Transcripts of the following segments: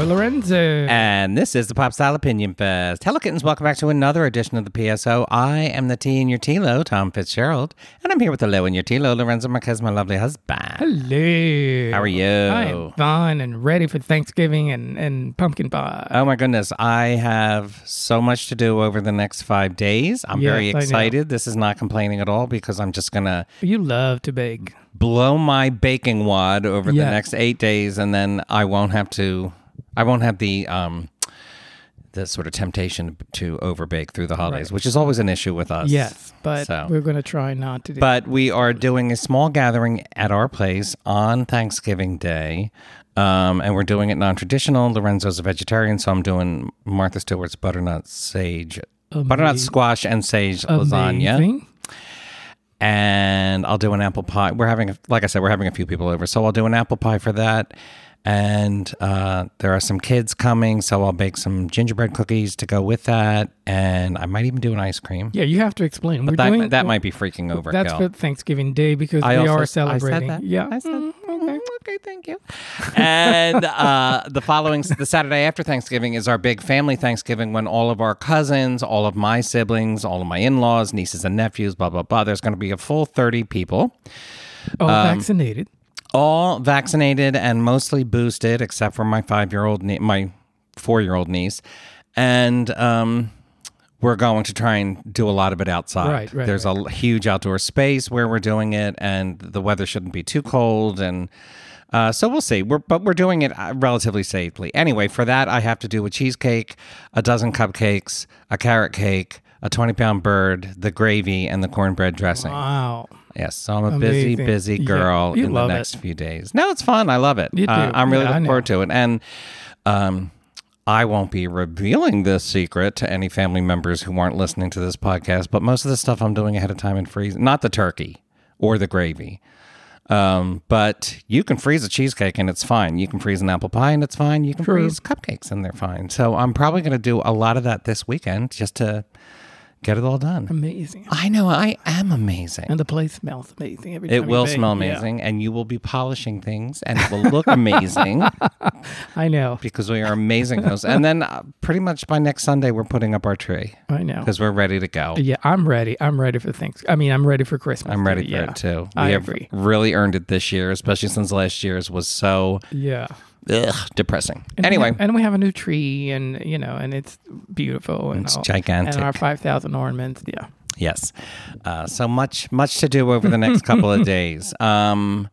We're Lorenzo. And this is the Pop Style Opinion Fest. Hello, kittens. Welcome back to another edition of the PSO. I am the T in your T-Lo, Tom Fitzgerald. And I'm here with the Lo in your T-Lo, Lorenzo Marquez, my lovely husband. Hello. How are you? I am fine and ready for Thanksgiving and, and pumpkin pie. Oh my goodness, I have so much to do over the next five days. I'm very Yes, know. excited. This is not complaining at all because I'm just going to You love to bake. blow my baking wad over the next eight days and then I won't have to, I won't have the, um, the sort of temptation to overbake through the holidays, Right. which is always an issue with us. Yes, but So- we're going to try not to do But we are doing a small gathering at our place on Thanksgiving Day. Um, and we're doing it non traditional. Lorenzo's a vegetarian, so I'm doing Martha Stewart's butternut sage, butternut squash and sage lasagna. And I'll do an apple pie. We're having, like I said, we're having a few people over, so I'll do an apple pie for that. And uh, there are some kids coming, so I'll bake some gingerbread cookies to go with that. And I might even do an ice cream. Yeah, you have to explain. But we're that, doing that might be freaking overkill. That's for Thanksgiving Day because I we also- are I said celebrating. that. Yeah. I said- Mm, okay. okay, thank you. and uh, the following, the Saturday after Thanksgiving is our big family Thanksgiving when all of our cousins, all of my siblings, all of my in laws, nieces and nephews, blah, blah, blah. There's going to be a full 30 people, All Um, vaccinated. All vaccinated and mostly boosted, except for my five year old, nie- my four year old niece. And, um, we're going to try and do a lot of it outside. Right, right, There's a huge outdoor space where we're doing it, and the weather shouldn't be too cold. And uh, so we'll see. We're, but we're doing it uh, relatively safely. Anyway, for that, I have to do a cheesecake, a dozen cupcakes, a carrot cake, a 20 pound bird, the gravy, and the cornbread dressing. Wow. Yes, so I'm a busy, Amazing. busy Yeah, girl you in the next it. few days. No, it's fun. I love it. Uh. I'm really Yeah, looking forward to it. And um, I won't be revealing this secret to any family members who aren't listening to this podcast, but most of the stuff I'm doing ahead of time and freeze, not the turkey or the gravy. Um, but you can freeze a cheesecake and it's fine. You can freeze an apple pie and it's fine. You can True. freeze cupcakes and they're fine. So I'm probably going to do a lot of that this weekend just to get it all done. Amazing. I know I am amazing. And the place smells amazing every It will smell Yeah. amazing, and you will be polishing things, and it will look amazing I know. because we are amazing hosts. And then, uh, pretty much by next Sunday, we're putting up our tree I know. because we're ready to go. Yeah, I'm ready. I'm ready for things. I mean, I'm ready for Christmas. I'm ready for yeah. it too. We I have agree. really earned it this year, especially since last year's was so Yeah. Ugh, depressing. And we anyway, have- and we have a new tree, and you know, and it's beautiful. And It's all- gigantic. And our five thousand ornaments. Yeah. Yes. Uh, so much, much to do over the next couple of days. Um,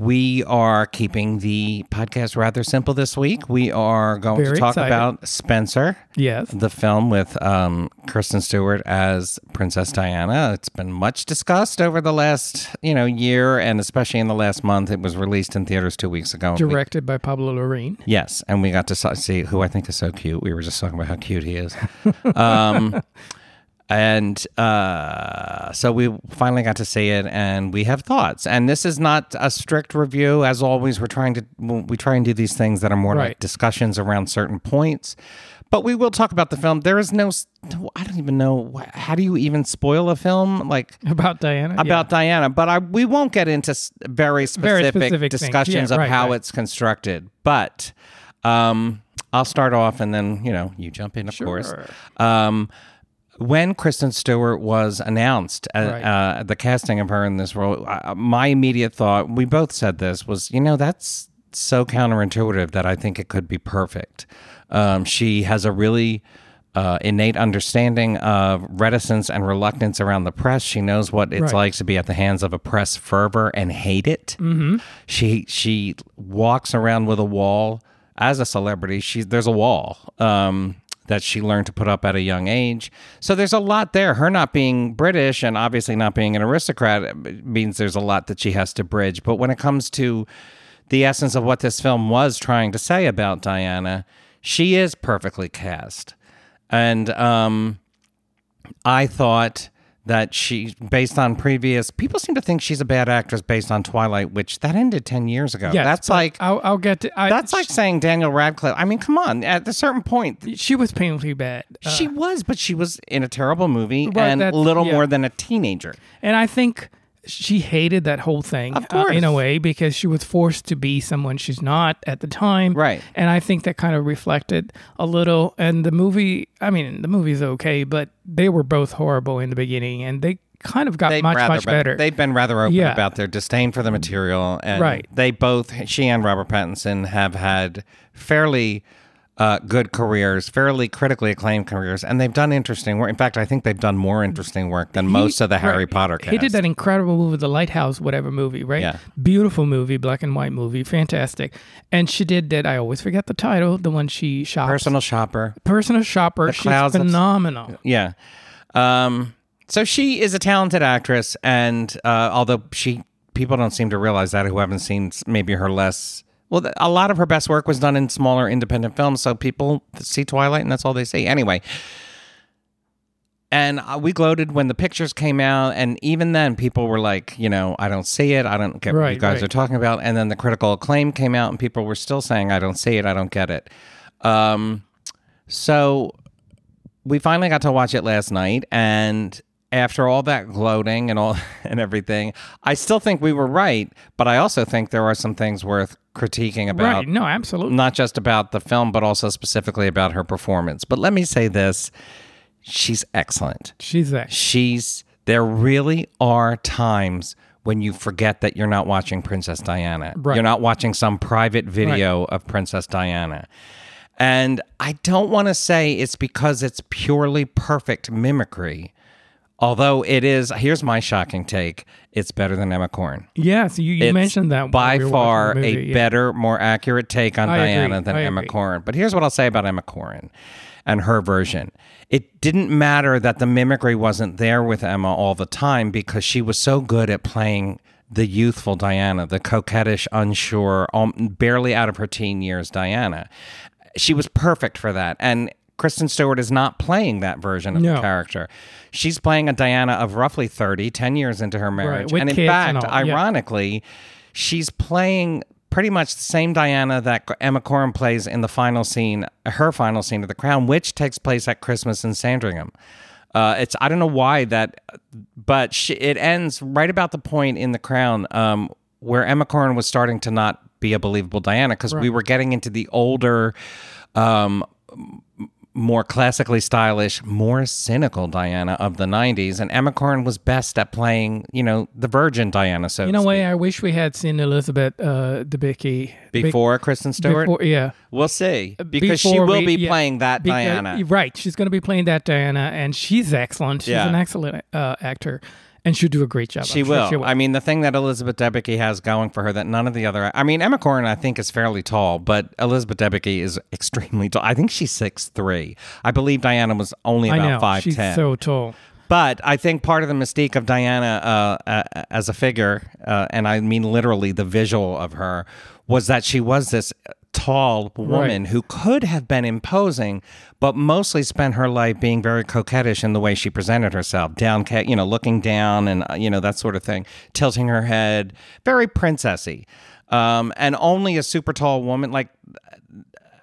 we are keeping the podcast rather simple this week. We are going Very to talk excited. about Spencer, Yes. the film with um, Kristen Stewart as Princess Diana. It's been much discussed over the last, you know, year, and especially in the last month. It was released in theaters two weeks ago. and we- Directed by Pablo Larraín. Yes, and we got to see who I think is so cute. We were just talking about how cute he is. Um, and uh, so we finally got to see it, and we have thoughts. And this is not a strict review, as always. We're trying to we try and do these things that are more Right. like discussions around certain points. but we will talk about the film. There is no, i don't even know how do you even spoil a film like About Diana. yeah. about Diana. But I we won't get into very specific, Very specific discussions Yeah, of right, how right. it's constructed. But um, I'll start off, and then you know you jump in, of course. Um, when Kristen Stewart was announced, uh, Right. uh, the casting of her in this role, uh, my immediate thought, we both said this, was, you know, that's so counterintuitive that I think it could be perfect. Um, she has a really uh, innate understanding of reticence and reluctance around the press. She knows what it's Right. like to be at the hands of a press fervor and hate it. Mm-hmm. She she walks around with a wall as a celebrity. She there's a wall. Um, that she learned to put up at a young age. So there's a lot there. Her not being British and obviously not being an aristocrat uh, means there's a lot that she has to bridge. But when it comes to the essence of what this film was trying to say about Diana, she is perfectly cast. And um, I thought that she, based on previous, people seem to think she's a bad actress based on Twilight, which that ended 10 years ago. Yes, that's like. I'll, I'll get to. I, that's like saying Daniel Radcliffe. I mean, come on. At a certain point, she was painfully bad. Uh, she was, but she was in a terrible movie and little yeah. more than a teenager. And I think she hated that whole thing Of uh, in a way because she was forced to be someone she's not at the time. Right. And I think that kind of reflected a little. And the movie, I mean, the movie's okay, but they were both horrible in the beginning and they kind of got They'd much, rather much better. They've been rather open Yeah. about their disdain for the material, and Right. they both, she and Robert Pattinson, have had fairly uh, good careers, fairly critically acclaimed careers, and they've done interesting work. In fact, I think they've done more interesting work than most of the Harry Right. Potter cast. He did that incredible movie, The Lighthouse, whatever movie, right? Yeah. Beautiful movie, black and white movie, fantastic. And she did that. I always forget the title. The one she shot. Personal shopper. Personal Shopper. She's Clouds of- phenomenal. Yeah. Um, so she is a talented actress, and uh, although she people don't seem to realize that who haven't seen maybe her less. Well, a lot of her best work was done in smaller independent films, so people see Twilight and that's all they see. Anyway, and uh, we gloated when the pictures came out, and even then, people were like, you know, I don't see it. I don't get what you guys right. are talking about. And then the critical acclaim came out, and people were still saying, I don't see it. I don't get it. Um, so we finally got to watch it last night, and after all that gloating and all and everything, I still think we were right. But I also think there are some things worth critiquing about right. No, absolutely. not just about the film, but also specifically about her performance. But let me say this she's excellent. She's that. She's, there really are times when you forget that you're not watching Princess Diana. Right. You're not watching some private video of Princess Diana. And I don't want to say it's because it's purely perfect mimicry. Although it is, here's my shocking take it's better than Emma Corrin. Yes, you, you It's mentioned that. by we far the a yeah. better, more accurate take on I agree. Diana than I Emma agree. Corrin. But here's what I'll say about Emma Corrin and her version. It didn't matter that the mimicry wasn't there with Emma all the time because she was so good at playing the youthful Diana, the coquettish, unsure, um, barely out of her teen years Diana. She was perfect for that. And Kristen Stewart is not playing that version of the No. character. She's playing a Diana of roughly 30, 10 years into her marriage. with and in fact, and all, yeah. ironically, she's playing pretty much the same Diana that Emma Corrin plays in the final scene, her final scene of The Crown, which takes place at Christmas in Sandringham. Uh, it's I don't know why that, but she, it ends right about the point in The Crown um, where Emma Corrin was starting to not be a believable Diana because we were getting into the older. Um, more classically stylish, more cynical Diana of the 90s. And Emma Corrin was best at playing, you know, the virgin Diana, so to a way. I wish we had seen Elizabeth uh, Debicki Bic- Before Kristen Stewart? Before, yeah, we'll see. Because she will we- be yeah, playing that Beca- Diana. Right, she's going to be playing that Diana, and she's excellent. She's Yeah. an excellent uh, actor, and she'll do a great job. She sure will. I mean, the thing that Elizabeth Debicki has going for her that none of the other. I mean, Emma Corrin, I think, is fairly tall, but Elizabeth Debicki is extremely tall. I think she's six three. I believe Diana was only about five she's ten. so tall. But I think part of the mystique of Diana uh, uh, as a figure, uh, and I mean literally the visual of her, was that she was this tall woman Right. who could have been imposing, but mostly spent her life being very coquettish in the way she presented herself, down, you know, looking down and uh, you know that sort of thing, tilting her head, very princessy. Um, and only a super tall woman like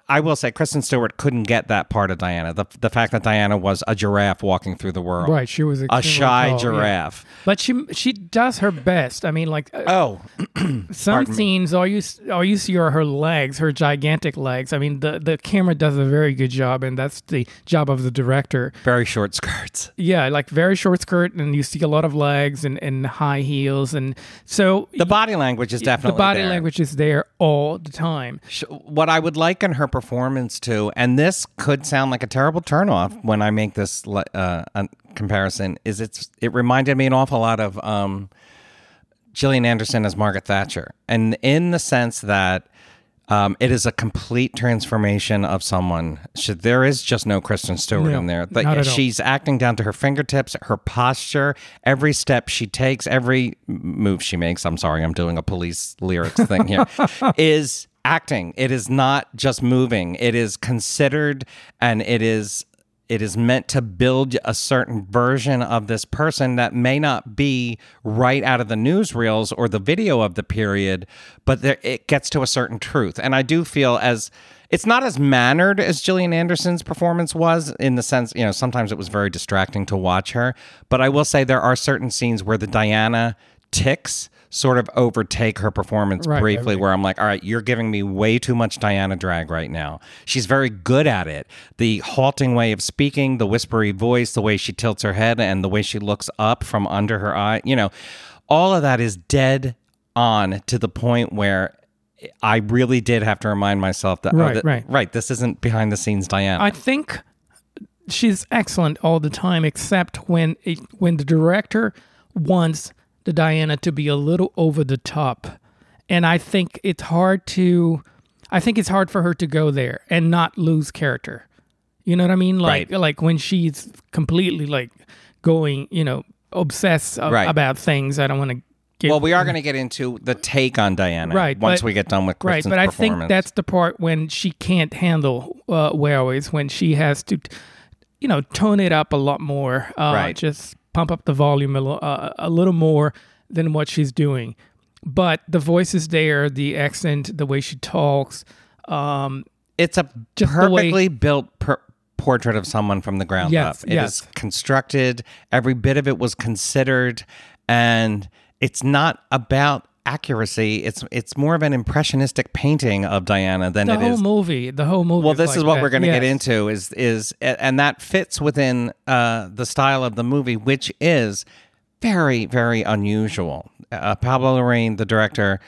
I will say Kristen Stewart couldn't get that part of Diana. The the fact that Diana was a giraffe walking through the world. Right, she was a extremely shy tall, yeah. giraffe. But she she does her best. I mean, like uh, Oh, some scenes, all you all you see are her legs, her gigantic legs. I mean, the the camera does a very good job, and that's the job of the director. very short skirts. Yeah, like very short skirt, and you see a lot of legs and, and high heels, and so The body language is definitely the body there. language is there all the time. What I would like in her performance too, and this could sound like a terrible turnoff when I make this uh, comparison, is it's it reminded me an awful lot of um, Gillian Anderson as Margaret Thatcher, and in the sense that. Um, it is a complete transformation of someone. She, there is just no Kristen Stewart No, in there. not at all. she's acting down to her fingertips, her posture, every step she takes, every move she makes. I'm sorry, I'm doing a police lyrics thing here. is acting. It is not just moving. It is considered and it is it is meant to build a certain version of this person that may not be right out of the newsreels or the video of the period, but there, it gets to a certain truth. And I do feel as it's not as mannered as Gillian Anderson's performance was in the sense, you know, sometimes it was very distracting to watch her. But I will say there are certain scenes where the Diana tics sort of overtake her performance Right, briefly right. where I'm like, all right, you're giving me way too much Diana drag right now. She's very good at it. The halting way of speaking, the whispery voice, the way she tilts her head, and the way she looks up from under her eye, you know, all of that is dead on to the point where I really did have to remind myself that, oh, Right, that- right. right, this isn't behind the scenes Diana. I think she's excellent all the time, except when it, when the director wants the Diana to be a little over the top, and I think it's hard to, I think it's hard for her to go there and not lose character. You know what I mean? Like Right. like when she's completely like going, you know, obsessed a- Right. about things. I don't want to. Get, well, we are going to get into the take on Diana Right, once but- we get done with right Kristen's but i think that's the part when she can't handle uh, well is when she has to you know tone it up a lot more uh, Right. just pump up the volume a, uh, a little more than what she's doing but the voice is there the accent the way she talks um, it's a Just the way- perfectly built per- portrait of someone from the ground Yes, up. It is yes. constructed. Every bit of it was considered, and it's not about accuracy. It's it's more of an impressionistic painting of Diana than the it whole is. movie the whole movie Well, this like is what that. we're going to get into is is and that fits within uh, the style of the movie, which is very very unusual. Uh, Pablo Larraín, the director,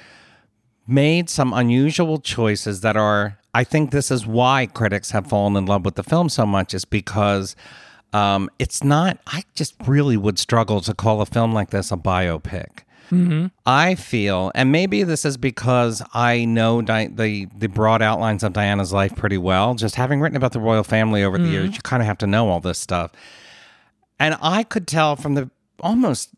made some unusual choices that are I think this is why critics have fallen in love with the film so much is because um, it's not I just really would struggle to call a film like this a biopic. Mm-hmm. I feel, and maybe this is because I know Di- the the broad outlines of Diana's life pretty well. Just having written about the royal family over the mm-hmm. years, you kind of have to know all this stuff. And I could tell from the almost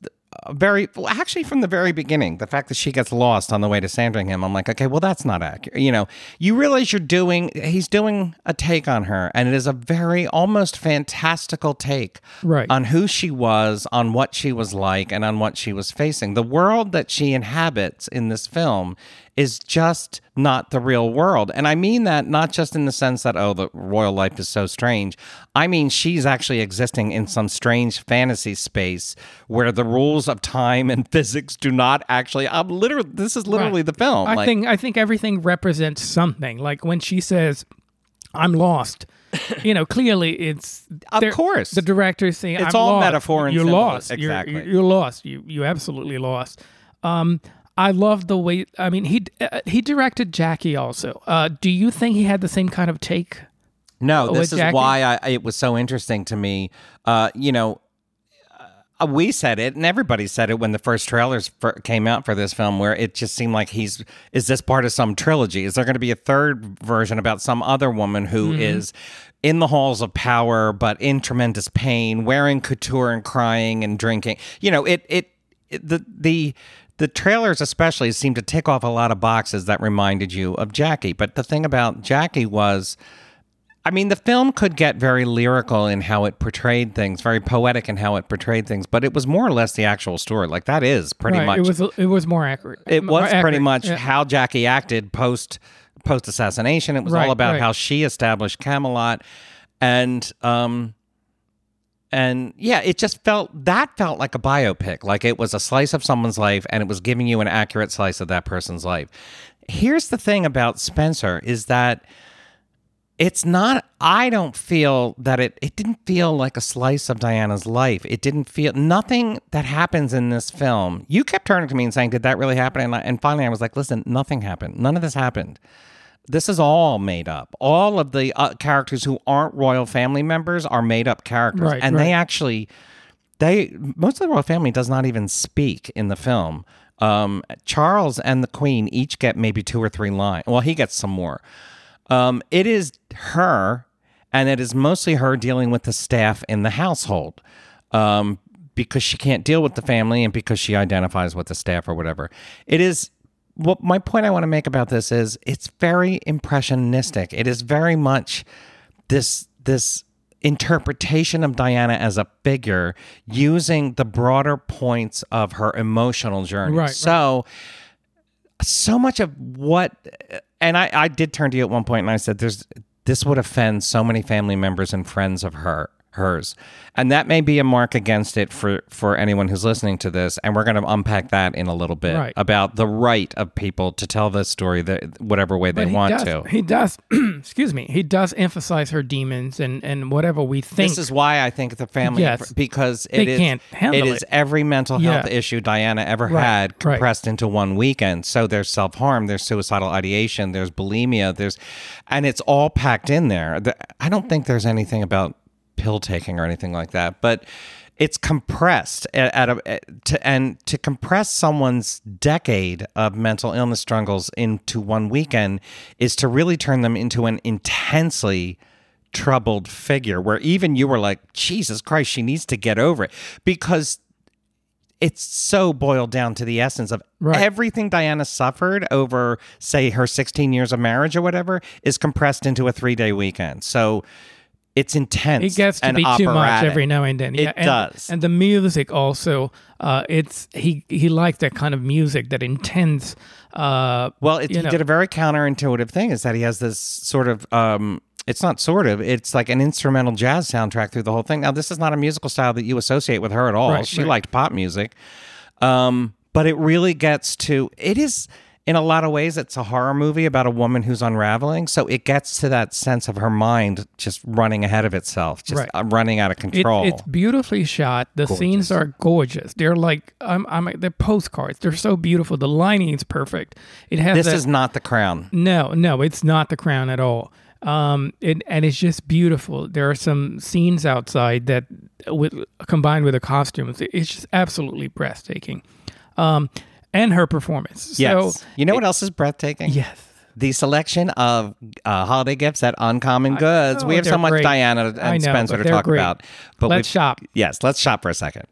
Uh, very, well, actually from the very beginning, the fact that she gets lost on the way to Sandringham, I'm like, okay, well, that's not accurate. You know, you realize you're doing, he's doing a take on her, and it is a very almost fantastical take Right. on who she was, on what she was like, and on what she was facing. The world that she inhabits in this film is just not the real world. And I mean that not just in the sense that, oh, the royal life is so strange. I mean, she's actually existing in some strange fantasy space where the rules of time and physics do not actually, I'm literally, this is literally Right. the film. I Like, think I think everything represents something. Like when she says, "I'm lost," you know, clearly it's Of course. the director saying, It's "I'm all lost." metaphor and You're lost. You're- Exactly. You're, you're lost. You you absolutely lost. Um, I love the way. I mean, he uh, he directed Jackie also. Uh, do you think he had the same kind of take? No, this is Jackie? why I, it was so interesting to me. Uh, you know, uh, we said it, and everybody said it when the first trailers for, came out for this film, where it just seemed like he's is this part of some trilogy? Is there going to be a third version about some other woman who is in the halls of power but in tremendous pain, wearing couture and crying and drinking? You know, it it, it the the. The trailers, especially, seemed to tick off a lot of boxes that reminded you of Jackie. But the thing about Jackie was, I mean, the film could get very lyrical in how it portrayed things, very poetic in how it portrayed things, but it was more or less the actual story. Like that is pretty right. much It was it was more accurate. it More was pretty much yeah. how Jackie acted post post assassination. It was Right, all about right. how she established Camelot, and um, and yeah, it just felt that felt like a biopic, like it was a slice of someone's life, and it was giving you an accurate slice of that person's life. Here's the thing about Spencer is that it's not i don't feel that it it didn't feel like a slice of diana's life. It didn't feel nothing that happens in this film you kept turning to me and saying did that really happen? And, I, and finally i was like listen nothing happened. None of this happened this is all made up. All of the uh, characters who aren't royal family members are made up characters. Right, and they actually they most of the royal family does not even speak in the film. Um, charles and the queen each get maybe two or three lines. Well he gets some more. Um, it is her, and it is mostly her dealing with the staff in the household um, because she can't deal with the family and because she identifies with the staff or whatever. It is. What my point I want to make about this is it's very impressionistic. It is very much this this interpretation of Diana as a figure using the broader points of her emotional journey. Right, right. So so much of what and I, I did turn to you at one point and I said there's this would offend so many family members and friends of her hers and that may be a mark against it for for anyone who's listening to this and we're going to unpack that in a little bit Right. about the right of people to tell this story that whatever way they But he want does, to He does. excuse me. He does emphasize her demons and and whatever we think. this is why I think the family Yes. because They it is can't handle it, it is every mental health Yeah. issue Diana ever Right, had right. compressed into one weekend. So there's self harm, there's suicidal ideation, there's bulimia, there's and it's all packed in there. The- I don't think there's anything about pill taking or anything like that, but it's compressed at, at a at- to and to compress someone's decade of mental illness struggles into one weekend is to really turn them into an intensely troubled figure where even you were like Jesus Christ she needs to get over it because it's so boiled down to the essence of Right. everything Diana suffered over say her 16 years of marriage or whatever is compressed into a 3-day weekend so it's intense it gets to and be too much every now and then. It Yeah, and, does. And the music also. Uh, it's he he likes that kind of music, that intense. Uh, Well, it, he know. did a very counterintuitive thing. Is that he has this sort of um, it's not sort of it's like an instrumental jazz soundtrack through the whole thing. Now, this is not a musical style that you associate with her at all. Right, she right. liked pop music, um, but it really gets to it is. In a lot of ways, it's a horror movie about a woman who's unraveling. So it gets to that sense of her mind just running ahead of itself, just Right. uh, running out of It, control. it's beautifully shot. The scenes are gorgeous. They're like I'm, I'm they're postcards. They're so beautiful. The lighting is perfect. It has this that- is not the crown. No, no, it's not the crown at all. Um, it, and it's just beautiful. There are some scenes outside that, with combined with the costumes, it's just absolutely breathtaking. Um, and her performance. Yes. So, you know what else is breathtaking? yes. the selection of uh, holiday gifts at Uncommon Goods. know, we have so much great. Diana and know, Spencer to talk great. about. But Let's shop. Yes, let's shop for a second.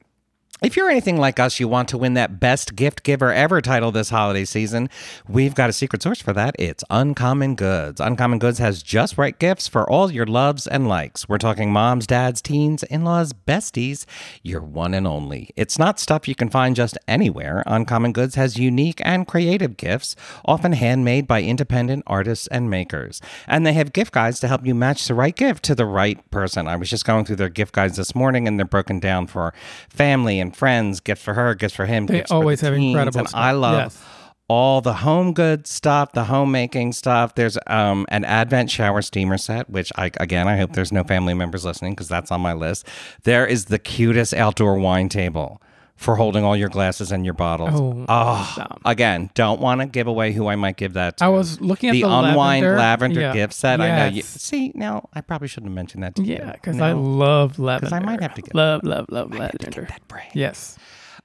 If you're anything like us, you want to win that best gift giver ever title this holiday season, we've got a secret source for that. It's Uncommon Goods. Uncommon Goods has just right gifts for all your loves and likes. We're talking moms, dads, teens, in laws, besties, your one and only. It's not stuff you can find just anywhere. Uncommon Goods has unique and creative gifts, often handmade by independent artists and makers. And they have gift guides to help you match the right gift to the right person. I was just going through their gift guides this morning and they're broken down for family and friends, gifts for her, gifts for him. They gifts for the always have teens, incredible And stuff. I love Yes. all the home good stuff, the homemaking stuff. There's um, an Advent shower steamer set, which I again I hope there's no family members listening because that's on my list. There is the cutest outdoor wine table for holding all your glasses and your bottles. Oh, awesome. again, don't want to give away who I might give that to. I was looking at the unwind lavender. Yeah. gift set. I know you see now. I probably shouldn't have mentioned that. To you. Yeah, because No. I love lavender. Because I might have to get- love, love, love lavender. Yes.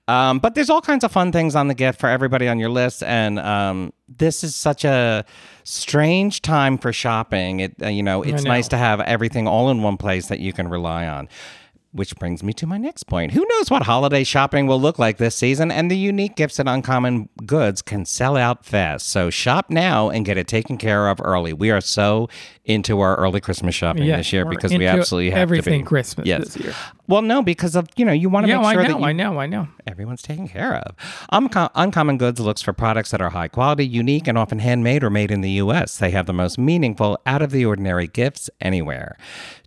Um, but there's all kinds of fun things on the gift for everybody on your list, and um, this is such a strange time for shopping. It uh, you know it's know. nice to have everything all in one place that you can rely on. Which brings me to my next point. Who knows what holiday shopping will look like this season? And the unique gifts and Uncommon Goods can sell out fast. So shop now and get it taken care of early. We are so into our early Christmas shopping Yeah, this year because we absolutely have everything to be. Christmas yes. this year. Well, no, because of you know you want to Yeah, make I sure know, that you, I know, I know. everyone's taken care of. Unco- Uncommon Goods looks for products that are high quality, unique, and often handmade or made in the U.S. They have the most meaningful, out of the ordinary gifts anywhere.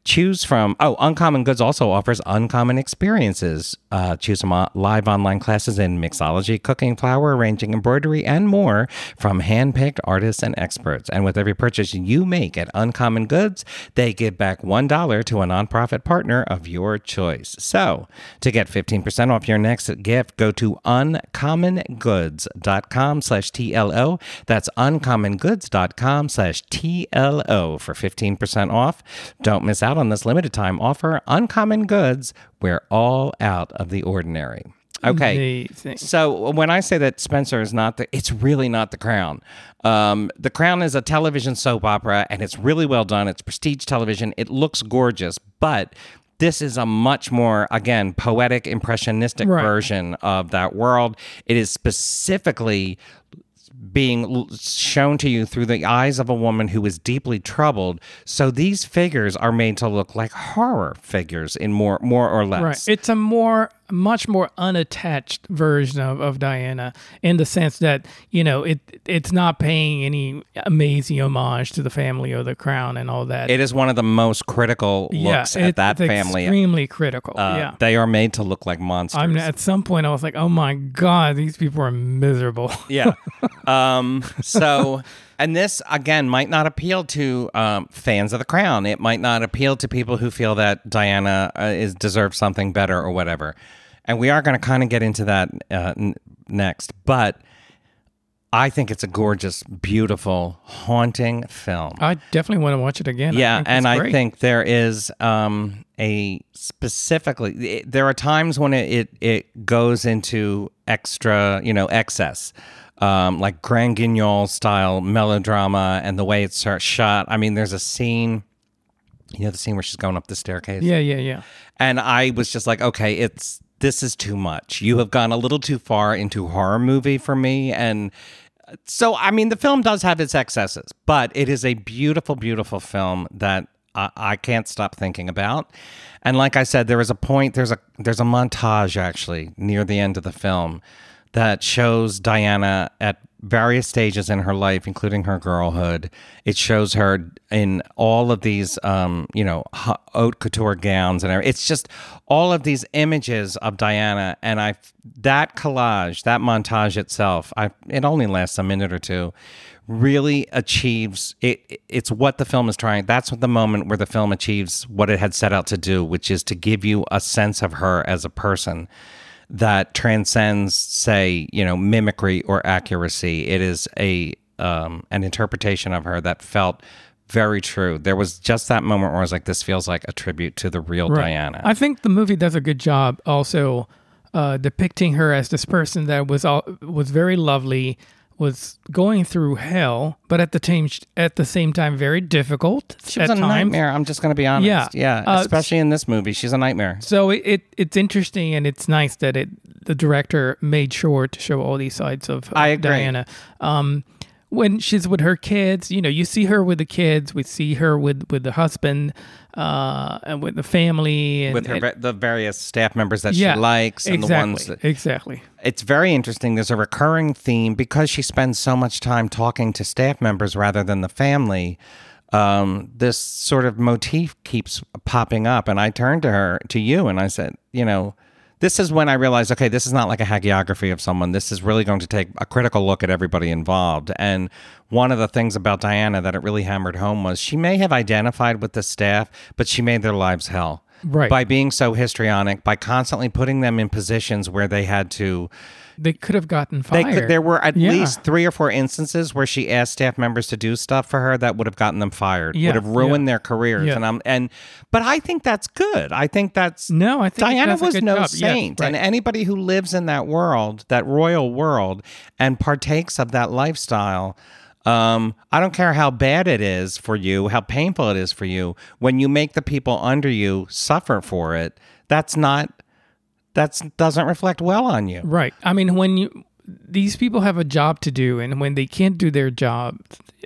Choose from, oh, Uncommon Goods also offers uncommon experiences. Uh, choose from uh, live online classes in mixology, cooking, flower arranging, embroidery, and more from hand picked artists and experts. And with every purchase you make at Uncommon Goods, they give back $1 to a nonprofit partner of your choice. So, to get 15% off your next gift, go to uncommongoods.com slash TLO. That's uncommongoods.com slash TLO for 15% off. Don't miss out on this limited time offer. Uncommon Goods, we're all out of the ordinary. Okay. Amazing. So when I say that Spencer is not the, it's really not the Crown. Um, the Crown is a television soap opera, and it's really well done. It's prestige television. It looks gorgeous, but this is a much more again poetic, impressionistic Right. version of that world. It is specifically being shown to you through the eyes of a woman who is deeply troubled. So these figures are made to look like horror figures in more more or less. Right. It's a more, much more unattached version of, of Diana in the sense that, you know, it it's not paying any amazing homage to the family or the crown and all that. It is one of the most critical yeah, looks at it- that it's family. Extremely critical. Uh, yeah. They are made to look like monsters. I'm at some point I was like, oh my god, these people are miserable. yeah. um, so, and this again might not appeal to um, fans of the Crown. It might not appeal to people who feel that Diana uh, is deserves something better or whatever. And we are going to kind of get into that uh, n- next, but. I think it's a gorgeous, beautiful, haunting film. I definitely want to watch it again. Yeah, think and I great. think there is um, a specifically. it- there are times when it, it it goes into extra, you know, excess, um, like Grand Guignol style melodrama, and the way it's shot. I mean, there's a scene. You know the scene where she's going up the staircase. Yeah, yeah, yeah. And I was just like, okay, it's this is too much. You have gone a little too far into horror movie for me. And so, I mean, the film does have its excesses, but it is a beautiful, beautiful film that I, I can't stop thinking about. And like I said, there is a point. There's a there's a montage actually near the end of the film that shows Diana at various stages in her life, including her girlhood. It shows her in all of these, um, you know, haute couture gowns and everything. It's just all of these images of Diana, and I that collage, that montage itself, I it only lasts a minute or two. Really achieves it. It's what the film is trying. That's what the moment where the film achieves what it had set out to do, which is to give you a sense of her as a person that transcends, say, you know, mimicry or accuracy. It is a um, an interpretation of her that felt very true. There was just that moment where I was like, "This feels like a tribute to the real Right. Diana." I think the movie does a good job also uh, depicting her as this person that was all, was very lovely, was going through hell, but at the same at the same time very difficult she was a times. nightmare. I'm just going to be honest. Yeah. yeah. Uh, especially in this movie, she's a nightmare. So it, it it's interesting and it's nice that it the director made sure to show all these sides of, of I agree. Diana. Um, when she's with her kids, you know, you see her with the kids, we see her with with the husband, uh, and with the family, and, With her, and- the various staff members that yeah, she likes, and exactly, the ones that exactly. it's very interesting. There's a recurring theme because she spends so much time talking to staff members rather than the family. Um, this sort of motif keeps popping up, and I turned to her, to you, and I said, you know, this is when I realized, okay, this is not like a hagiography of someone. This is really going to take a critical look at everybody involved. And one of the things about Diana that it really hammered home was she may have identified with the staff, but she made their lives hell. Right. By being so histrionic, by constantly putting them in positions where they had to They could have gotten they fired. could, there were at Yeah. least three or four instances where she asked staff members to do stuff for her that would have gotten them fired, Yeah, would have ruined yeah. their careers. Yeah. And I'm and but I think that's good. I think that's No, I think Diana was no job. Saint, and right. anybody who lives in that world, that royal world, and partakes of that lifestyle. Um, I don't care how bad it is for you, how painful it is for you. When you make the people under you suffer for it, That's not that's doesn't reflect well on you. Right. I mean, when you these people have a job to do, and when they can't do their job,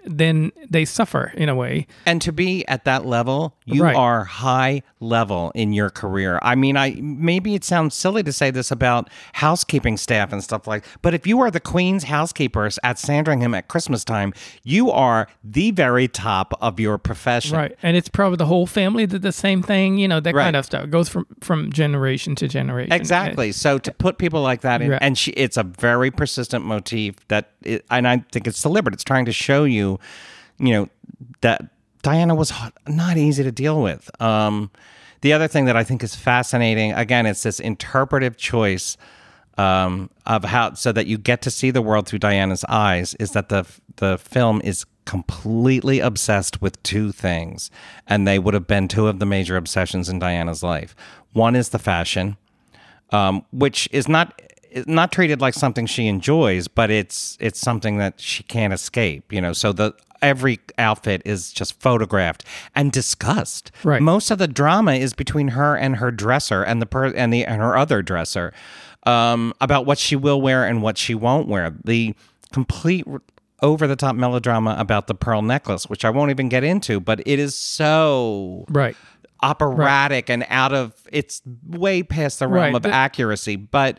then they suffer in a way. And to be at that level, you Right. are high level in your career. I mean, I maybe it sounds silly to say this about housekeeping staff and stuff like, but if you are the queen's housekeepers at Sandringham at Christmas time, you are the very top of your profession. Right. And it's probably the whole family did the same thing. You know that Right. kind of stuff. It goes from from generation to generation. Exactly. So to put people like that in, Right. and she, it's a very persistent motif that, it, and I think it's deliberate. It's trying to show you, you know, that Diana was not easy to deal with. Um, the other thing that I think is fascinating, again, it's this interpretive choice um, of how, so that you get to see the world through Diana's eyes, is that the the film is completely obsessed with two things, and they would have been two of the major obsessions in Diana's life. One is the fashion, um, which is not not treated like something she enjoys, but it's it's something that she can't escape. You know, so the every outfit is just photographed and discussed. Right. Most of the drama is between her and her dresser and the per- and the and her other dresser um, about what she will wear and what she won't wear. The complete over the top melodrama about the pearl necklace, which I won't even get into, but it is so Right. operatic and out of it's way past the realm Right. of The- accuracy but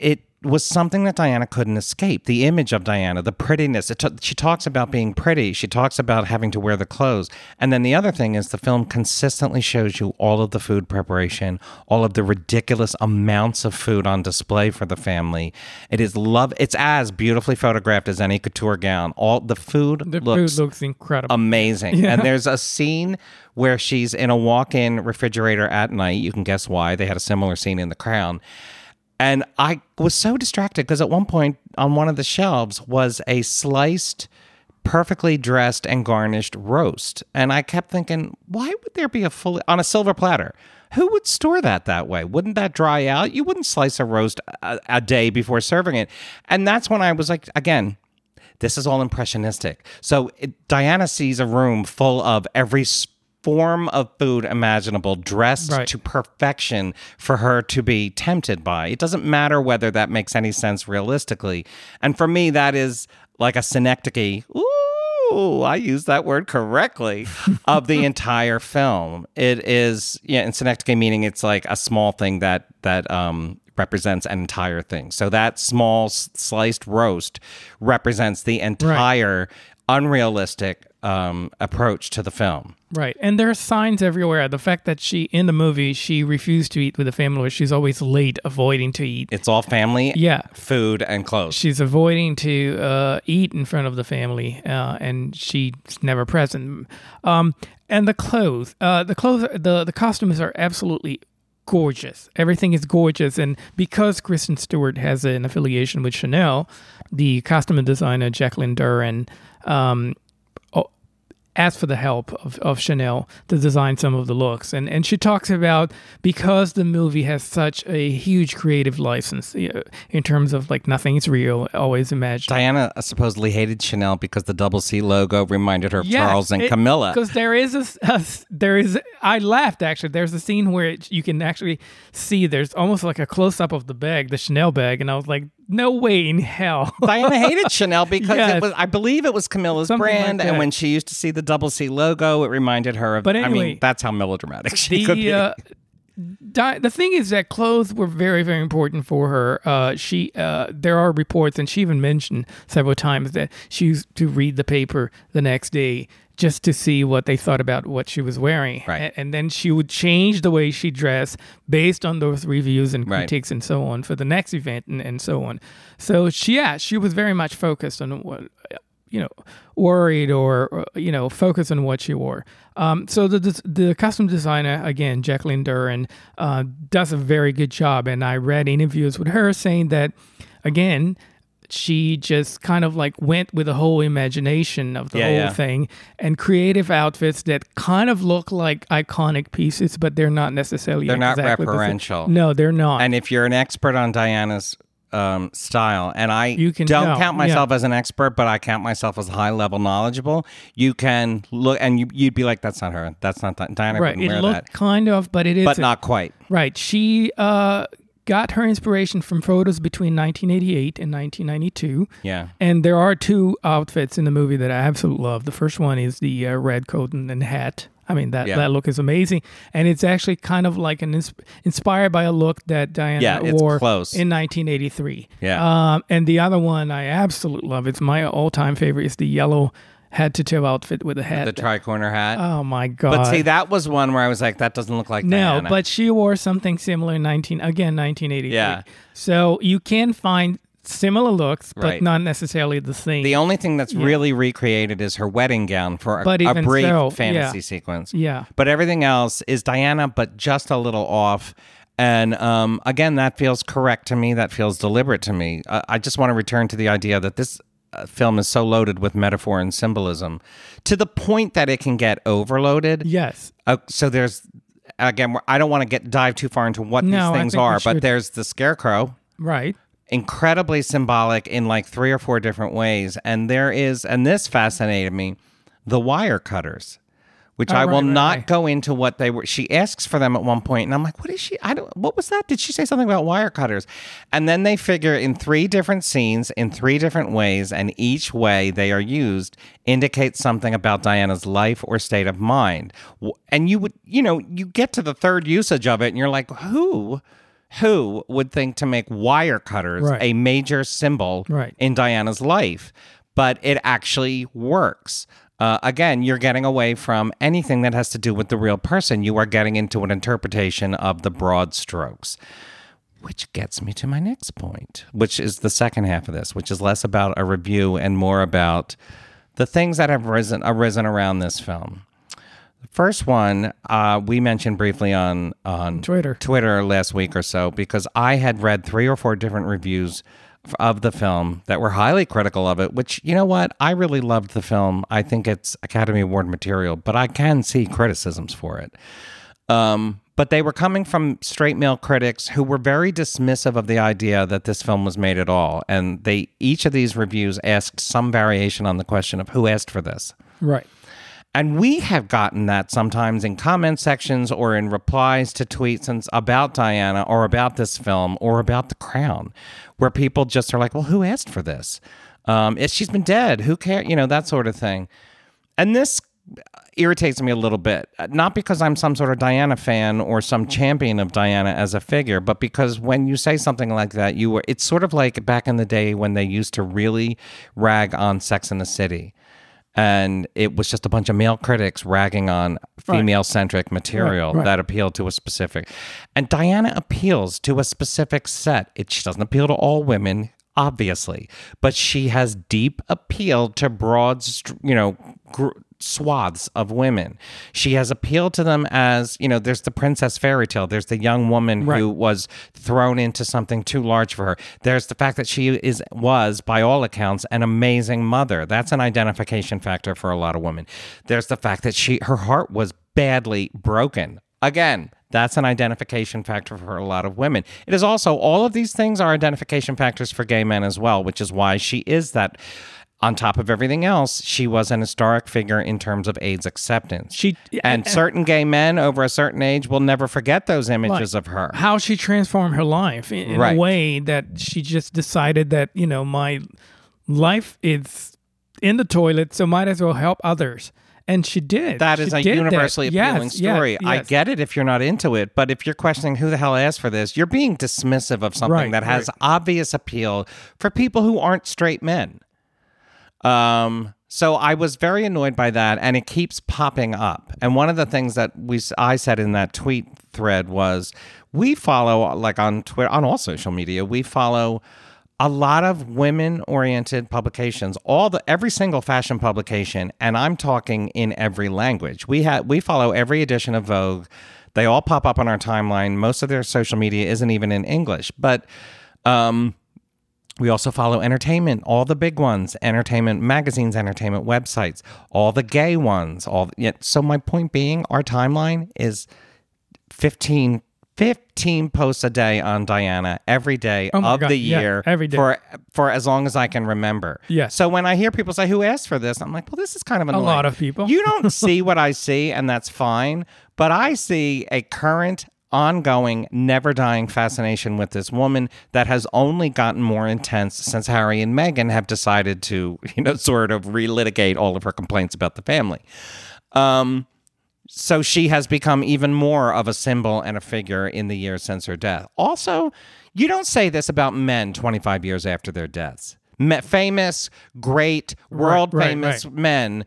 It was something that Diana couldn't escape. The image of Diana, the prettiness. It t- she talks about being pretty. She talks about having to wear the clothes. And then the other thing is the film consistently shows you all of the food preparation, all of the ridiculous amounts of food on display for the family. It is love. It's as beautifully photographed as any couture gown. All the food The looks food looks incredible. amazing. Yeah. And there's a scene where she's in a walk-in refrigerator at night. You can guess why. They had a similar scene in The Crown. And I was so distracted because at one point on one of the shelves was a sliced, perfectly dressed and garnished roast. And I kept thinking, why would there be a full on a silver platter? Who would store that that way? Wouldn't that dry out? You wouldn't slice a roast a, a day before serving it. And that's when I was like, again, this is all impressionistic. So it, Diana sees a room full of every s- form of food imaginable, dressed Right. to perfection for her to be tempted by. It doesn't matter whether that makes any sense realistically. And for me, that is like a synecdoche. Ooh, I used that word correctly of the entire film. It is, yeah, and synecdoche meaning it's like a small thing that that um represents an entire thing. So that small sliced roast represents the entire unrealistic um, approach to the film. Right. And there are signs everywhere. The fact that she, in the movie, she refused to eat with the family, or she's always late, avoiding to eat. It's all family, Yeah. food, and clothes. She's avoiding to uh, eat in front of the family, uh, and she's never present. Um, and the clothes, uh, the clothes, the the costumes are absolutely gorgeous. Everything is gorgeous, and because Kristen Stewart has an affiliation with Chanel, the costume designer Jacqueline Durran um, asked for the help of, of Chanel to design some of the looks. And and she talks about because the movie has such a huge creative license you know, in terms of like nothing's real, always imagined. Diana uh, supposedly hated Chanel because the double C logo reminded her of Charles and Camilla. Because there is a there is, I laughed actually. There's a scene where it, you can actually see there's almost like a close up of the bag, the Chanel bag, and I was like, no way in hell. Diana hated Chanel because Yes. it was, I believe it was Camilla's Something like brand, and when she used to see the double C logo, it reminded her of. But I mean, that's how melodramatic she could the be. uh, di- the thing is that clothes were very very important for her. Uh, she uh, there are reports, and she even mentioned several times that she used to read the paper the next day just to see what they thought about what she was wearing. Right. And, then she would change the way she dressed based on those reviews and Right. critiques and so on for the next event and, and so on. So she yeah she was very much focused on what you know worried or, or, you know focused on what she wore. Um, so the, the the costume designer again, Jacqueline Durran, uh, does a very good job, and I read interviews with her saying that again she just kind of like went with the whole imagination of the Yeah, whole yeah. thing and creative outfits that kind of look like iconic pieces, but they're not necessarily. They're not exactly the same. referential. No, they're not. And if you're an expert on Diana's um, style, and I You can don't count yeah. myself as an expert, but I count myself as high level knowledgeable, you can look and you, you'd be like, "That's not her. That's not Di- Diana." right, it wear looked that, kind of, but it is but not quite. Right. She uh, got her inspiration from photos between 1988 and 1992. Yeah. And there are two outfits in the movie that I absolutely love. The first one is the uh, red coat and, and hat. I mean that Yeah. that look is amazing, and it's actually kind of like an ins- inspired by a look that Diana Yeah, it's wore close. in 1983. Yeah. Um, and the other one I absolutely love. It's my all-time favorite. Is the yellow head-to-toe outfit with a hat. The tri-corner hat. oh my god! but see, that was one where I was like, "That doesn't look like that. No, Diana." but she wore something similar in 19 again nineteen eighty. Yeah. So you can find similar looks, but Right. not necessarily the same. the only thing that's really recreated is her wedding gown for a, But a brief so, fantasy yeah. sequence. Yeah. But everything else is Diana, but just a little off. And um, again, that feels correct to me. That feels deliberate to me. Uh, I just want to return to the idea that this film is so loaded with metaphor and symbolism to the point that it can get overloaded. yes. Uh, so there's again, I don't want to get dive too far into what No, these things are, but there's the scarecrow Right. incredibly symbolic in like three or four different ways. And there is, and this fascinated me, the wire cutters, which Oh, I will right, right, not right. go into what they were. She asks for them at one point, and I'm like, what is she? I don't, what was that? Did she say something about wire cutters? And then they figure in three different scenes, in three different ways, and each way they are used indicates something about Diana's life or state of mind. And you would, you know, you get to the third usage of it, and you're like, who? Who would think to make wire cutters Right. a major symbol Right. in Diana's life? But it actually works. Uh, again, you're getting away from anything that has to do with the real person. You are getting into an interpretation of the broad strokes. Which gets me to my next point, which is the second half of this, which is less about a review and more about the things that have risen arisen around this film. The first one uh, we mentioned briefly on on Twitter. Twitter last week or so because I had read three or four different reviews of the film that were highly critical of it. Which you know what, I really loved the film. I think it's Academy Award material, but I can see criticisms for it. Um, but they were coming from straight male critics who were very dismissive of the idea that this film was made at all. And they each of these reviews asked some variation on the question of who asked for this. Right. And we have gotten that sometimes in comment sections or in replies to tweets and about Diana or about this film or about The Crown, where people just are like, well, who asked for this? Um, she's been dead, who cares? You know, that sort of thing. And this irritates me a little bit, Uh, not because I'm some sort of Diana fan or some champion of Diana as a figure, but because when you say something like that, you were, it's sort of like back in the day when they used to really rag on Sex in the City and it was just a bunch of male critics ragging on female centric material Right, right. that appealed to a specific. And diana appeals to a specific set. It she doesn't appeal to all women obviously but she has deep appeal to broad you know gr- swaths of women. She has appealed to them as you know there's the princess fairy tale. There's the young woman who was thrown into something too large for her. There's the fact that she is was by all accounts an amazing mother. That's an identification factor for a lot of women. There's the fact that she her heart was badly broken. Again that's an identification factor for a lot of women. It is also all of these things are identification factors for gay men as well, which is why she is that on top of everything else, she was an historic figure in terms of AIDS acceptance. She- and certain gay men over a certain age will never forget those images Right. of her. How she transformed her life in, in Right. a way that she just decided that you know my life is in the toilet, so might as well help others. And she did. That She is a did that. universally appealing Yes, yes, story. I get it if you're not into it, but if you're questioning who the hell asked for this, you're being dismissive of something Right, that has right. obvious appeal for people who aren't straight men. Um, so I was very annoyed by that, and it keeps popping up. And one of the things that we I said in that tweet thread was, we follow like on Twitter on all social media, we follow a lot of women oriented publications all the every single fashion publication and i'm talking in every language. We have we follow every edition of vogue. They all pop up on our timeline. Most of their social media isn't even in english. But um we also follow entertainment, all the big ones, entertainment magazines, entertainment websites, all the gay ones, all yet. So my point being, our timeline is 15, 15 posts a day on Diana every day Oh of God, the yeah, year every day. for for as long as I can remember. Yes. So when I hear people say, "Who asked for this?" I'm like, "Well, this is kind of annoying." A lot of people. You don't see what I see, and that's fine. But I see a current, ongoing, never dying fascination with this woman that has only gotten more intense since Harry and Meghan have decided to, you know, sort of relitigate all of her complaints about the family. Um, so she has become even more of a symbol and a figure in the years since her death. Also, you don't say this about men 25 years after their deaths. Famous, great, world right, famous right. men.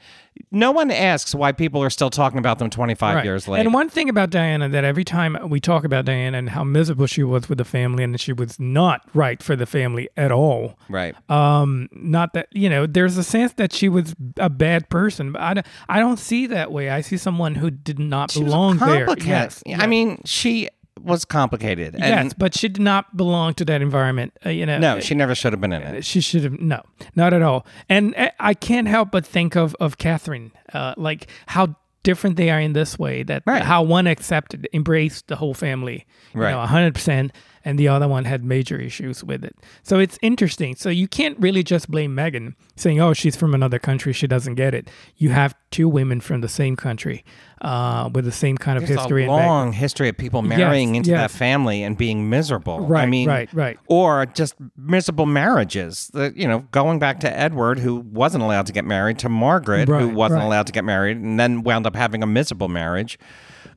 No one asks why people are still talking about them 25 Right. years later. And one thing about Diana that every time we talk about Diana and how miserable she was with the family and that she was not right for the family at all. right. Um, not that you know, there's a sense that she was a bad person, but I don't, I don't see that way. I see someone who did not She belong there. Yes, I mean, she was complicated. And yes, but she did not belong to that environment. Uh, you know, no, she never should have been in it. She should have no, not at all. And uh, I can't help but think of of Catherine, uh, like how different they are in this way. That Right. how one accepted, embraced the whole family, you Right. hundred percent, and the other one had major issues with it. So it's interesting. So you can't really just blame Meghan, saying, "Oh, she's from another country, she doesn't get it." You have two women from the same country, uh, with the same kind of There's history a long history of people marrying into yes. that family and being miserable. Right. I Right, mean, right, right. Or just miserable marriages. The, you know, going back to Edward, who wasn't allowed to get married, to Margaret, who wasn't right. allowed to get married, and then wound up having a miserable marriage.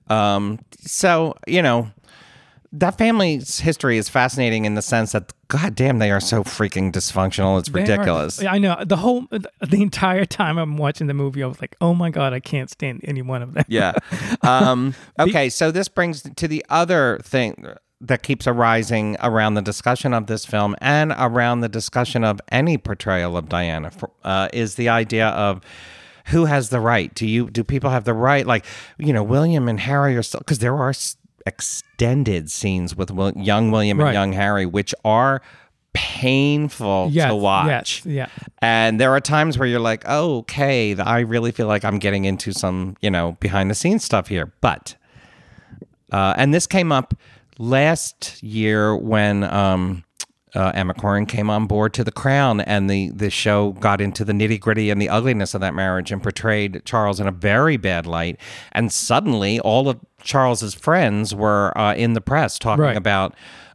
Um, so you know. That family's history is fascinating in the sense that, god damn, they are so freaking dysfunctional. It's They are- ridiculous. I know the whole the entire time I'm watching the movie, I was like, "Oh my god, I can't stand any one of them." Yeah. Um, okay, so this brings to the other thing that keeps arising around the discussion of this film and around the discussion of any portrayal of Diana for- uh, is the idea of who has the right. Do you do people have the right? Like you know, William and Harry are still because there are s- extended scenes with Wil- young William Right. and young Harry, which are painful Yes, to watch. yes, yeah. And there are times where you're like, oh, okay, I really feel like I'm getting into some, you know, behind the scenes stuff here. But, uh, and this came up last year when um, uh, Emma Corrin came on board to The Crown, and the the show got into the nitty gritty and the ugliness of that marriage and portrayed Charles in a very bad light. And suddenly, all of Charles's friends were uh, in the press talking Right. about.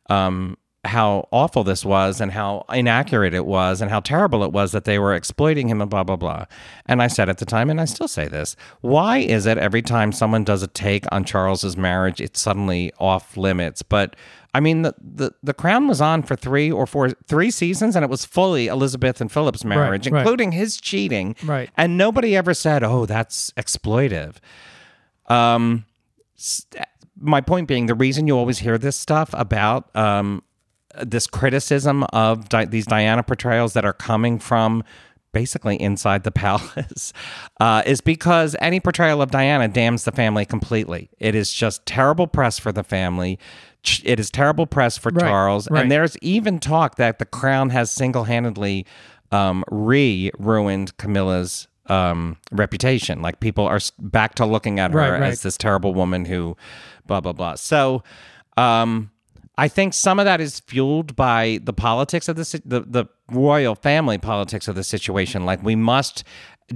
Um, how awful this was and how inaccurate it was and how terrible it was that they were exploiting him and blah blah blah. And I said at the time and I still say this, why is it every time someone does a take on Charles's marriage it's suddenly off limits? But I mean the, the the crown was on for 3 or 4 3 seasons and it was fully Elizabeth and Philip's marriage right. including his cheating. Right. And nobody ever said, "Oh, that's exploitive." Um my point being the reason you always hear this stuff about um this criticism of di- these Diana portrayals that are coming from basically inside the palace uh, is because any portrayal of Diana damns the family completely. It is just terrible press for the family. It is terrible press for Right, Charles. right. And there's even talk that the crown has single handedly um, re ruined Camilla's um, reputation. Like people are back to looking at her Right, right. as this terrible woman who blah, blah, blah. So, um, I think some of that is fueled by the politics of the the, the royal family politics of the situation. Like we must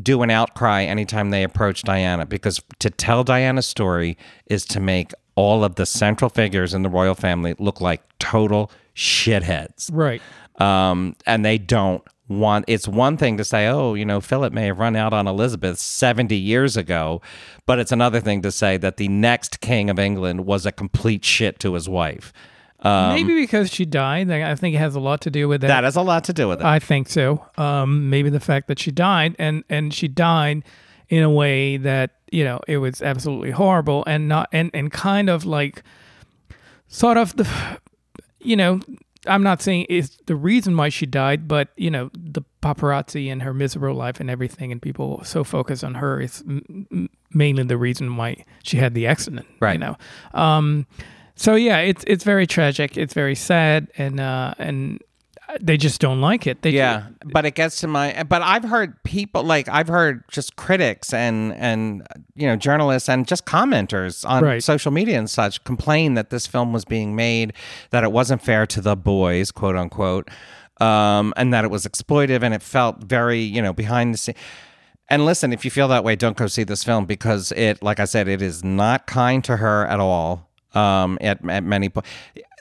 do an outcry anytime they approach Diana because to tell Diana's story is to make all of the central figures in the royal family look like total shitheads. Right. Um, and they don't want it's one thing to say, oh, you know, Philip may have run out on Elizabeth 70 years ago, but it's another thing to say that the next king of England was a complete shit to his wife. Um, maybe because she died. I I think it has a lot to do with that. that has a lot to do with it. I think so. Um, maybe the fact that she died and and she died in a way that you know it was absolutely horrible and not and and kind of like sort of the you know I'm not saying it's the reason why she died, but you know the paparazzi and her miserable life and everything, and people so focused on her is m- mainly the reason why she had the accident. Right. You know. Um, so yeah, it's it's very tragic. It's very sad, and uh, and they just don't like it. They yeah but it gets to my but i've heard people like i've heard just critics and and you know journalists and just commenters on Right. social media and such complain that this film was being made that it wasn't fair to the boys quote unquote um and that it was exploitive and it felt very you know behind the scene and listen if you feel that way don't go see this film because it like i said it is not kind to her at all um at, at many points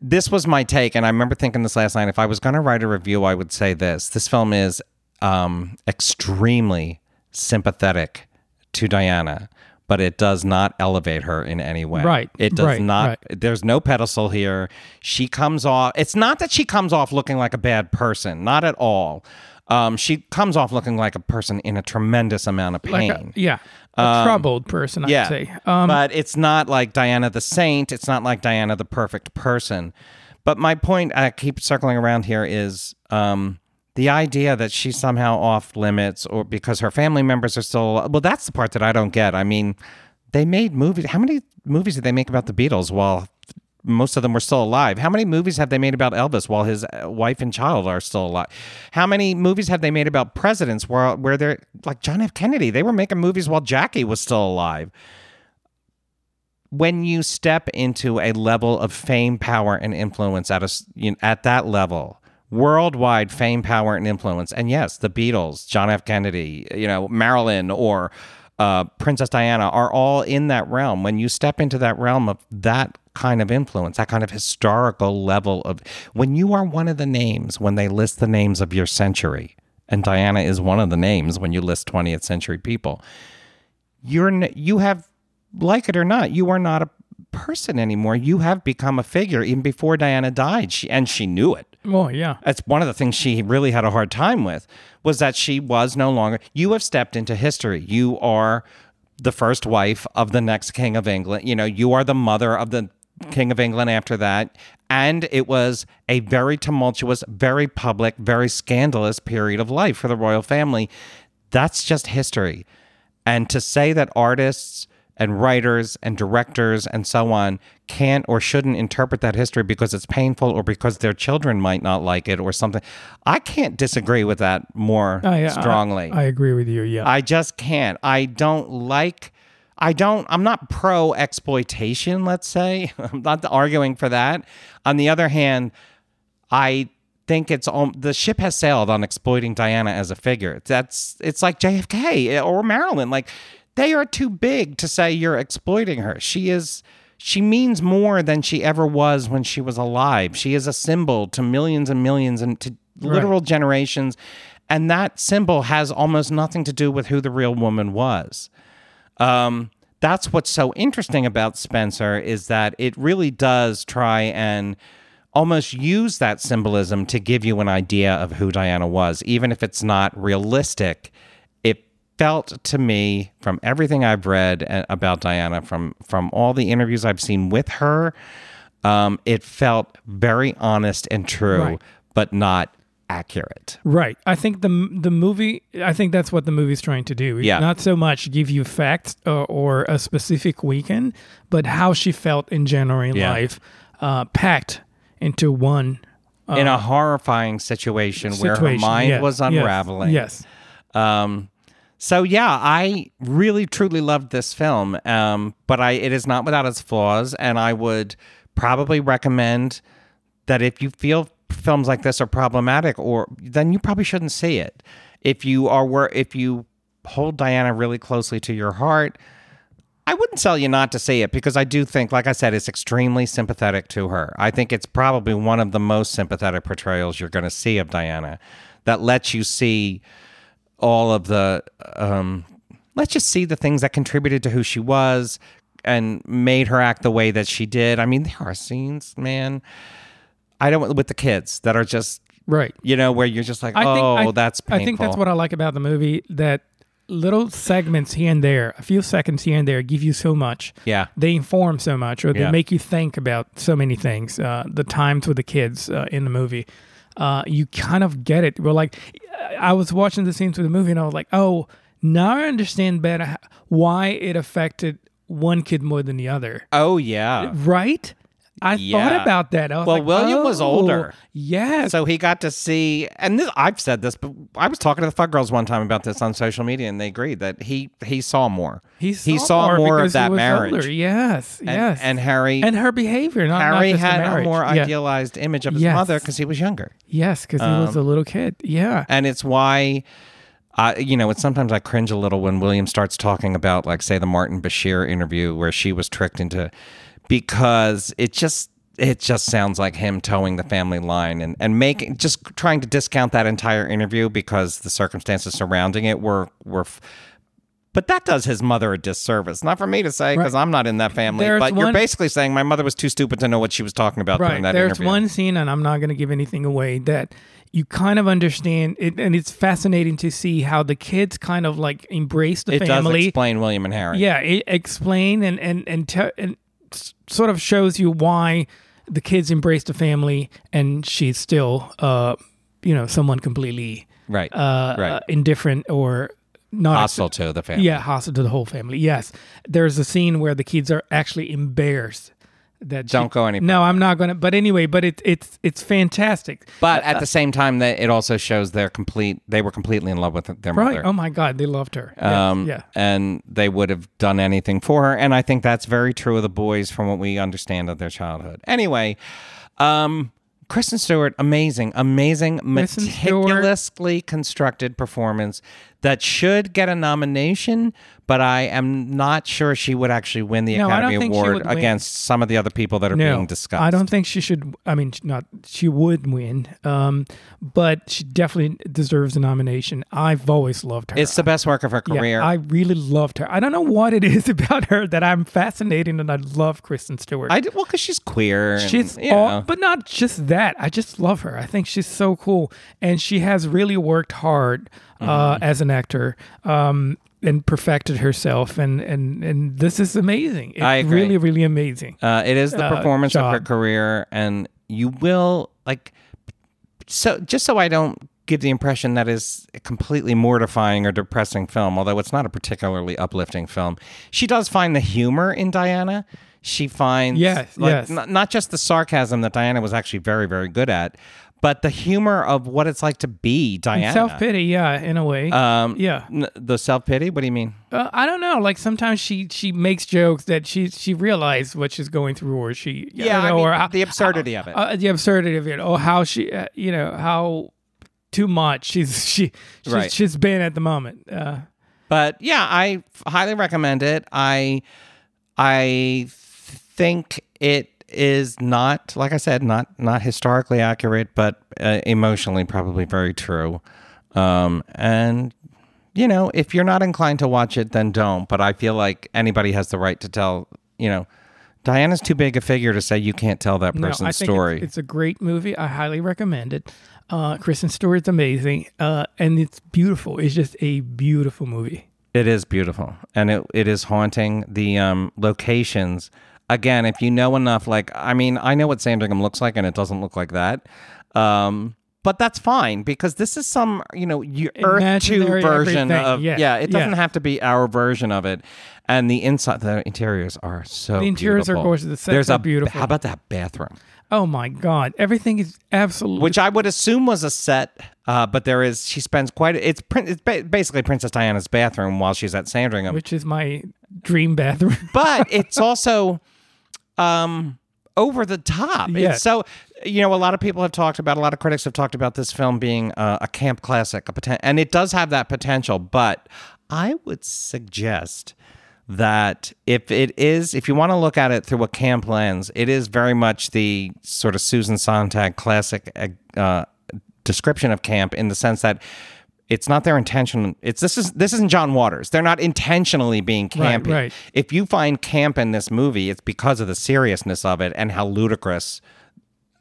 this was my take and i remember thinking this last night if i was going to write a review i would say this. This film is um extremely sympathetic to diana but it does not elevate her in any way. Right, it does right, not right. there's no pedestal here. She comes off it's not that she comes off looking like a bad person not at all um, she comes off looking like a person in a tremendous amount of like pain a, yeah, a troubled person. I'd yeah, say. Um, but it's not like Diana the Saint. It's not like Diana the perfect person. But my point, I keep circling around here, is um, the idea that she's somehow off limits, or because her family members are still. Well, that's the part that I don't get. I mean, they made movies. How many movies did they make about the Beatles while most of them were still alive? How many movies have they made about Elvis while his uh, wife and child are still alive? How many movies have they made about presidents where where they're like John F. Kennedy? They were making movies while Jackie was still alive when you step into a level of fame, power, and influence at a you know, at that level, worldwide fame, power, and influence, and yes, the Beatles, John F. Kennedy, you know, Marilyn, or uh, Princess Diana are all in that realm. When you step into that realm of that kind of influence, that kind of historical level of, when you are one of the names, when they list the names of your century, and Diana is one of the names when you list 20th century people, you're you have like it or not you are not a person anymore. You have become a figure even before diana died. She and she knew it. Well, yeah. that's one of the things she really had a hard time with was that she was no longer you have stepped into history. You are the first wife of the next king of england. You know you are the mother of the king of england after that and it was a very tumultuous very public very scandalous period of life for the royal family that's just history and to say that artists and writers and directors and so on can't or shouldn't interpret that history because it's painful or because their children might not like it or something, I can't disagree with that more I, I- strongly. I, agree with you. Yeah. I just can't. I don't like. I don't. I'm not pro exploitation. Let's say I'm not arguing for that. On the other hand, I think it's um, the ship has sailed on exploiting Diana as a figure. That's it's like JFK or Marilyn. Like they are too big to say you're exploiting her. She is. She means more than she ever was when she was alive. She is a symbol to millions and millions and to literal generations. And that symbol has almost nothing to do with who the real woman was. Um, that's what's so interesting about Spencer is that it really does try and almost use that symbolism to give you an idea of who Diana was, even if it's not realistic. It felt to me from everything I've read about Diana, from from all the interviews I've seen with her, um, it felt very honest and true, Right. but not accurate. Right. I think the the movie. I think that's what the movie's trying to do. Yeah. Not so much give you facts uh, or a specific weekend, but how she felt in January Yeah. life, uh, packed into one in a horrifying situation, where her mind Yeah. was Yes. unraveling. Yes. Um, so yeah, I really truly loved this film. Um, but I it is not without its flaws, and I would probably recommend that if you feel films like this are problematic, or then you probably shouldn't see it. If you are where if you hold Diana really closely to your heart. I wouldn't tell you not to see it because I do think, like I said, it's extremely sympathetic to her. I think it's probably one of the most sympathetic portrayals you're going to see of Diana that lets you see all of the, um, let's just see the things that contributed to who she was and made her act the way that she did. I mean, there are scenes, man. I don't with the kids that are just Right. you know, where you're just like, I oh, think I, that's painful. I think that's what I like about the movie that little segments here and there, a few seconds here and there, give you so much. Yeah. They inform so much, or they Yeah. make you think about so many things. Uh, the times with the kids uh, in the movie, uh, you kind of get it. We're like, I was watching the scenes with the movie, and I was like, oh, now I understand better why it affected one kid more than the other. Oh yeah. Right? I Yeah. thought about that. I was Well, like, William was oh, older. Yes. So he got to see, and this, I've said this, but I was talking to the Fug Girls one time about this on social media, and they agreed that he he saw more. he he saw more of because he that was marriage. older. Yes, And, yes. and Harry and her behavior. Not, not Harry the had a more Yeah. idealized image of his Yes. mother because he was younger. Yes, because he was a little kid. Yeah. and it's why uh, you know it's sometimes i cringe a little when william starts talking about like say the martin bashir interview where she was tricked into because it just it just sounds like him toeing the family line and, and making just trying to discount that entire interview because the circumstances surrounding it were were but that does his mother a disservice. Not for me to say because I'm not in that family. There's but you're basically saying my mother was too stupid to know what she was talking about during that There's interview. one scene, and I'm not going to give anything away, that you kind of understand it, and it's fascinating to see how the kids kind of like embrace the it does family. explain William and Harry. Yeah, it explain and and and, te- and sort of shows you why the kids embrace the family, and she's still, uh, you know, someone completely Right. uh, right. uh, indifferent or not Hostile to the family. Yeah, hostile to the whole family. Yes, there's a scene where the kids are actually embarrassed. That she- Don't go any No, I'm not gonna. But anyway, but it's it's it's fantastic. But at the same time, that it also shows they're complete. They were completely in love with their Right? mother. Oh my God, they loved her. Yes, Um, yeah. and they would have done anything for her. And I think that's very true of the boys from what we understand of their childhood. Anyway, um, Kristen Stewart, amazing, amazing, Kristen Stewart. meticulously constructed performance that should get a nomination, but I am not sure she would actually win the No, Academy Award against some of the other people that are no, being discussed. I don't think she should. I mean, not she would win, um, but she definitely deserves a nomination. I've always loved her. It's the best work of her Yeah, career. I really loved her. I don't know what it is about her that I'm fascinated and I love Kristen Stewart. I d- well, because she's queer. and, She's you all, but not just that. I just love her. I think she's so cool, and she has really worked hard uh, Mm-hmm. as an actor um, and perfected herself. And and and this is amazing. It's I agree. really really amazing. Uh, it is the uh, performance of her career, and you will like. So just so I don't give the impression that is a completely mortifying or depressing film, although it's not a particularly uplifting film, she does find the humor in Diana. She finds Yes, like, yes. Not, not just the sarcasm that Diana was actually very very good at, but the humor of what it's like to be Diana. Self pity, yeah, in a way. Um, yeah, n- the self pity. What do you mean? uh, I don't know. Like sometimes she she makes jokes that she she realized what she's going through, or she Yeah, don't I mean, or how- the absurdity of it. uh, the absurdity of it, or how she uh, you know how too much she's she she's, Right. she's been at the moment. Uh, But yeah, I f- highly recommend it. I I think it is not like I said, not not historically accurate, but uh, emotionally probably very true. Um, and you know, if you're not inclined to watch it, then don't. But I feel like anybody has the right to tell. You know, Diana's too big a figure to say you can't tell that No, person's I think story. It's, it's a great movie. I highly recommend it. Uh, Kristen Stewart's amazing, uh, and it's beautiful. It's just a beautiful movie. It is beautiful and it, it is haunting. The um, locations, again, if you know enough, like, I mean, I know what Sandringham looks like and it doesn't look like that. Um, but that's fine because this is some, you know, your Earth 2 version everything. of, Yeah, yeah, it doesn't yeah. have to be our version of it. And the inside, the interiors are so The interiors are gorgeous. The sets There's are a, beautiful. How about that bathroom? Oh my God! Everything is absolutely. Which I would assume was a set, uh, but there is, she spends quite, it's, it's ba- basically Princess Diana's bathroom while she's at Sandringham. which is my dream bathroom. but it's also um over the top. Yeah. It's so you know a lot of people have talked about a lot of critics have talked about this film being uh, a camp classic, a poten- and it does have that potential, but I would suggest that if it is if you want to look at it through a camp lens, it is very much the sort of Susan Sontag classic uh, description of camp in the sense that it's not their intention. It's this is this isn't John Waters. They're not intentionally being Right, campy. right. If you find camp in this movie, it's because of the seriousness of it and how ludicrous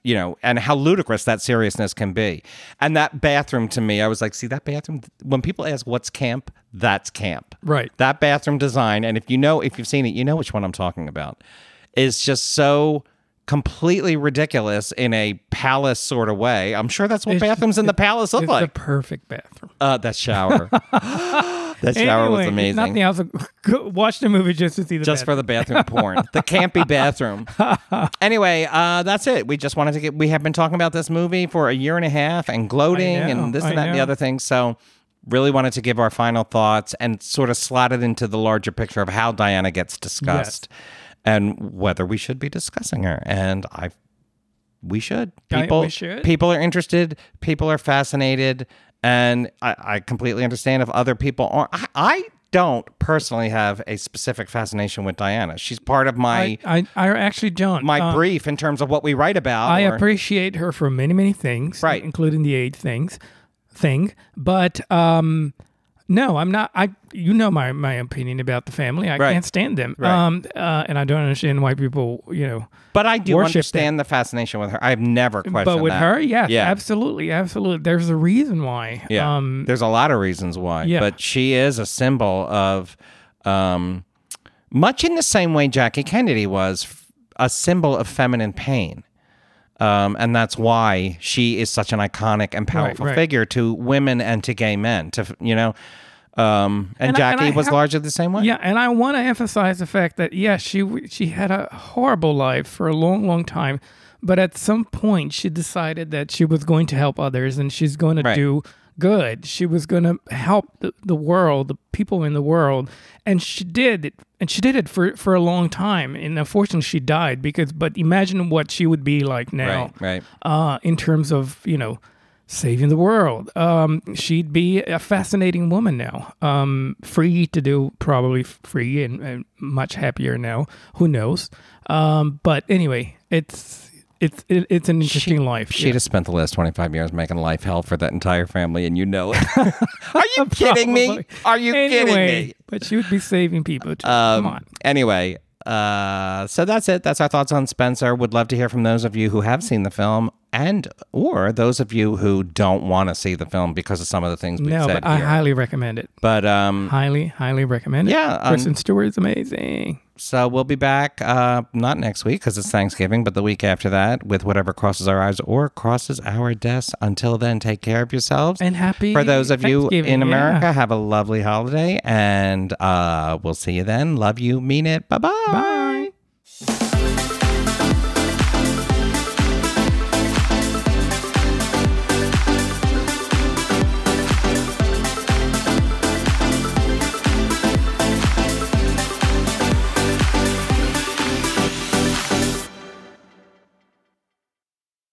you know, and how ludicrous that seriousness can be. And that bathroom to me, I was like, see that bathroom? When people ask what's camp, that's camp. Right. That bathroom design, and if you know, if you've seen it, you know which one I'm talking about, is just so completely ridiculous in a palace sort of way. I'm sure that's what It's- bathrooms in the palace look it's like. the perfect bathroom. uh, that shower. that shower was Anyway, if amazing. Nothing else. Go watch the movie just to see the just for the bathroom porn, the campy bathroom. anyway, uh, that's it. We just wanted to get. We have been talking about this movie for a year and a half and gloating know, and this I and that and the other thing. So, really wanted to give our final thoughts and sort of slot it into the larger picture of how Diana gets discussed and whether we should be discussing her. And I, we should. People, we should. people are interested. People are fascinated, and I, I completely understand if other people aren't. I, I don't personally have a specific fascination with Diana. She's part of my I, I, I actually don't. my Uh, brief in terms of what we write about. I or- appreciate her for many, many things, Right. including the AIDS things, thing. But um, no, I'm not. I you know my my opinion about the family. I Right. can't stand them. Right. Um, uh, and I don't understand why people, you know. but I do understand the fascination with her. I've never questioned But with that. her, yes, yeah, absolutely, absolutely. There's a reason why. yeah. Um, There's a lot of reasons why, yeah. but she is a symbol of, um, much in the same way Jackie Kennedy was a symbol of feminine pain. Um, and that's why she is such an iconic and powerful right. figure to women and to gay men. To you know, um, and, And I- and Jackie I was have- largely the same way. Yeah, and I want to emphasize the fact that yes, she she had a horrible life for a long, long time, but at some point she decided that she was going to help others and she's going to Right. do good. She was going to help the, the world, the people in the world, and she did it. And she did it for for a long time. And unfortunately, she died because. But imagine what she would be like now Right, right. uh, in terms of you know saving the world. Um, she'd be a fascinating woman now, um, free to do probably free and, and much happier now. Who knows? Um, but anyway, it's it's it, it's an interesting life. She'd have spent the last 25 years making life hell for that entire family, and you know it. Are you kidding me? Are you kidding Anyway, me? But she would be saving people too. Um, Come on. Anyway, uh, so that's it. That's our thoughts on Spencer. Would love to hear from those of you who have seen the film and or those of you who don't want to see the film because of some of the things we've No, said but I highly recommend it. but um, Highly, highly recommend it. Yeah, um, Kristen Stewart is amazing. So we'll be back uh, not next week because it's Thanksgiving, but the week after that with whatever crosses our eyes or crosses our desks. Until then, take care of yourselves. And happy For those of you in yeah. America, have a lovely holiday, and uh, we'll see you then. Love you, mean it. Bye-bye. Bye.